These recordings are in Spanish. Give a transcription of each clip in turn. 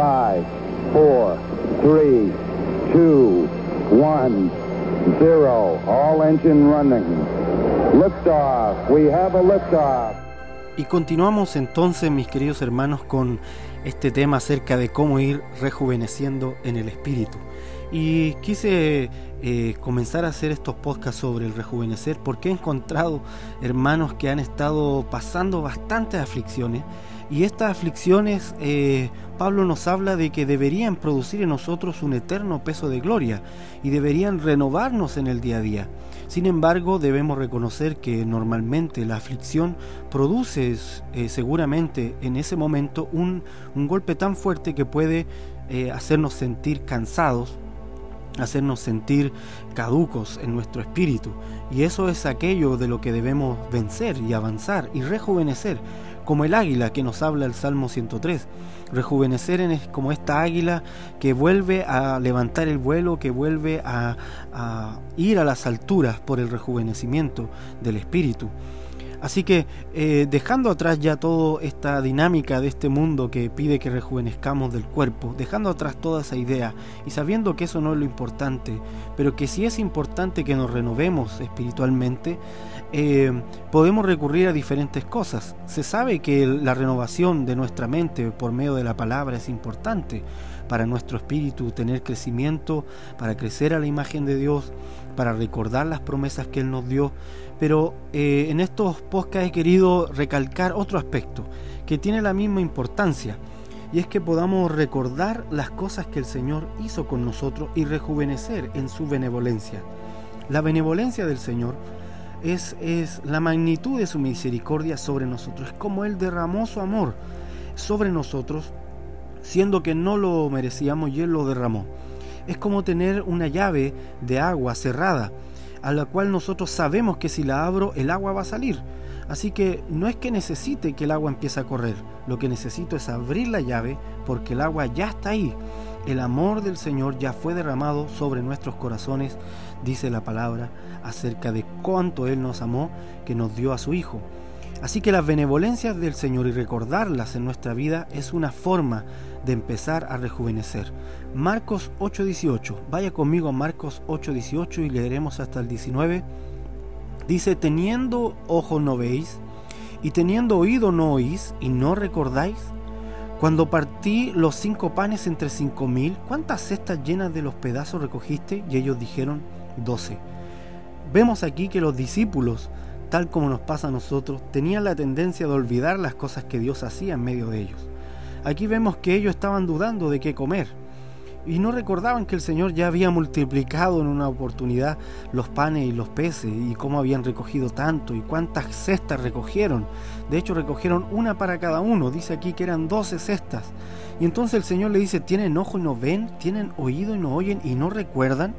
Five, four, three, two, one, zero. All engine running. Liftoff. We have a liftoff. Y continuamos entonces, mis queridos hermanos, con este tema acerca de cómo ir rejuveneciendo en el espíritu. Y quise eh, comenzar a hacer estos podcasts sobre el rejuvenecer porque he encontrado hermanos que han estado pasando bastantes aflicciones y estas aflicciones eh, Pablo nos habla de que deberían producir en nosotros un eterno peso de gloria y deberían renovarnos en el día a día. Sin embargo, debemos reconocer que normalmente la aflicción produce eh, seguramente en ese momento un, golpe tan fuerte que puede hacernos sentir cansados, hacernos sentir caducos en nuestro espíritu. Y eso es aquello de lo que debemos vencer y avanzar y rejuvenecer, como el águila que nos habla el Salmo 103. Rejuvenecer es como esta águila que vuelve a levantar el vuelo, que vuelve a, a ir a las alturas por el rejuvenecimiento del espíritu. Así que eh, dejando atrás ya toda esta dinámica de este mundo que pide que rejuvenezcamos del cuerpo, dejando atrás toda esa idea y sabiendo que eso no es lo importante, pero que sí es importante que nos renovemos espiritualmente, eh, podemos recurrir a diferentes cosas. Se sabe que la renovación de nuestra mente por medio de la palabra es importante para nuestro espíritu tener crecimiento, para crecer a la imagen de Dios, para recordar las promesas que Él nos dio. Pero eh, en estos podcasts he querido recalcar otro aspecto que tiene la misma importancia y es que podamos recordar las cosas que el Señor hizo con nosotros y rejuvenecer en su benevolencia. La benevolencia del Señor es, es la magnitud de su misericordia sobre nosotros, es como Él derramó su amor sobre nosotros siendo que no lo merecíamos y Él lo derramó. Es como tener una llave de agua cerrada, a la cual nosotros sabemos que si la abro el agua va a salir. Así que no es que necesite que el agua empiece a correr, lo que necesito es abrir la llave porque el agua ya está ahí. El amor del Señor ya fue derramado sobre nuestros corazones, dice la palabra, acerca de cuánto Él nos amó, que nos dio a su Hijo. Así que las benevolencias del Señor y recordarlas en nuestra vida es una forma de empezar a rejuvenecer. Marcos 8:18, vaya conmigo a Marcos 8:18 y leeremos hasta el 19. Dice, teniendo ojo no veis, y teniendo oído no oís, y no recordáis. Cuando partí los cinco panes entre cinco mil, ¿cuántas cestas llenas de los pedazos recogiste? Y ellos dijeron, doce. Vemos aquí que los discípulos, tal como nos pasa a nosotros, tenían la tendencia de olvidar las cosas que Dios hacía en medio de ellos. Aquí vemos que ellos estaban dudando de qué comer y no recordaban que el Señor ya había multiplicado en una oportunidad los panes y los peces y cómo habían recogido tanto y cuántas cestas recogieron. De hecho recogieron una para cada uno, dice aquí que eran doce cestas. Y entonces el Señor le dice, ¿tienen ojo y no ven? ¿Tienen oído y no oyen y no recuerdan?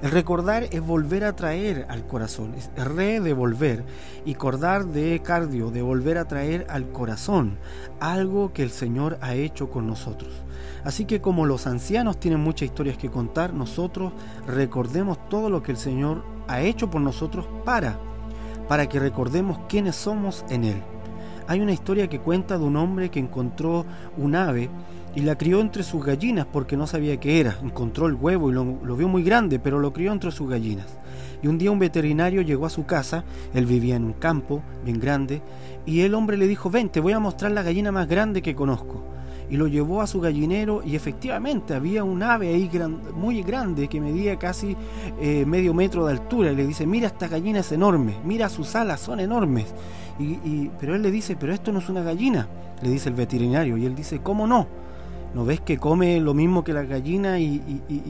El recordar es volver a traer al corazón, es redevolver y cordar de cardio, de volver a traer al corazón algo que el Señor ha hecho con nosotros. Así que como los ancianos tienen muchas historias que contar, nosotros recordemos todo lo que el Señor ha hecho por nosotros para, para que recordemos quiénes somos en Él. Hay una historia que cuenta de un hombre que encontró un ave y la crió entre sus gallinas porque no sabía qué era. Encontró el huevo y lo, vio muy grande, pero lo crió entre sus gallinas. Y un día un veterinario llegó a su casa, él vivía en un campo bien grande, y el hombre le dijo, ven, te voy a mostrar la gallina más grande que conozco. Y lo llevó a su gallinero y efectivamente había un ave ahí muy grande que medía casi eh, medio metro de altura. Y le dice, mira, esta gallina es enorme, mira sus alas, son enormes. Y, pero él le dice, pero esto no es una gallina, le dice el veterinario. Y él dice, ¿cómo no? ¿No ves que come lo mismo que la gallina y,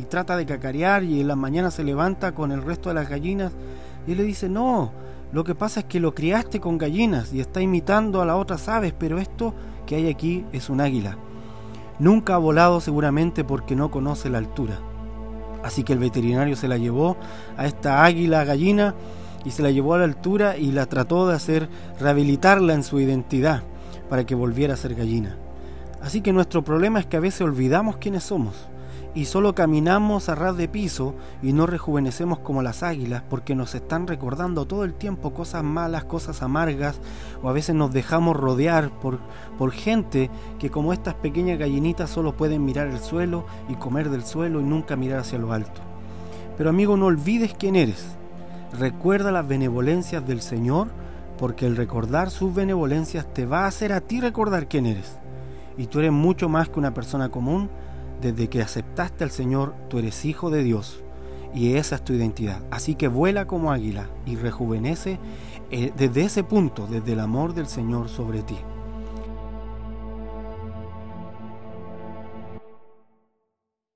trata de cacarear y en la mañana se levanta con el resto de las gallinas? Y él le dice, no, lo que pasa es que lo criaste con gallinas y está imitando a las otras aves, pero esto que hay aquí es un águila. Nunca ha volado seguramente porque no conoce la altura. Así que el veterinario se la llevó a esta águila gallina y se la llevó a la altura y la trató de hacer rehabilitarla en su identidad para que volviera a ser gallina. Así que nuestro problema es que a veces olvidamos quiénes somos y solo caminamos a ras de piso y no rejuvenecemos como las águilas porque nos están recordando todo el tiempo cosas malas, cosas amargas o a veces nos dejamos rodear por, por gente que como estas pequeñas gallinitas solo pueden mirar el suelo y comer del suelo y nunca mirar hacia lo alto. Pero amigo, no olvides quién eres. Recuerda las benevolencias del Señor porque el recordar sus benevolencias te va a hacer a ti recordar quién eres. Y tú eres mucho más que una persona común desde que aceptaste al Señor, tú eres hijo de Dios y esa es tu identidad. Así que vuela como águila y rejuvenece eh, desde ese punto, desde el amor del Señor sobre ti.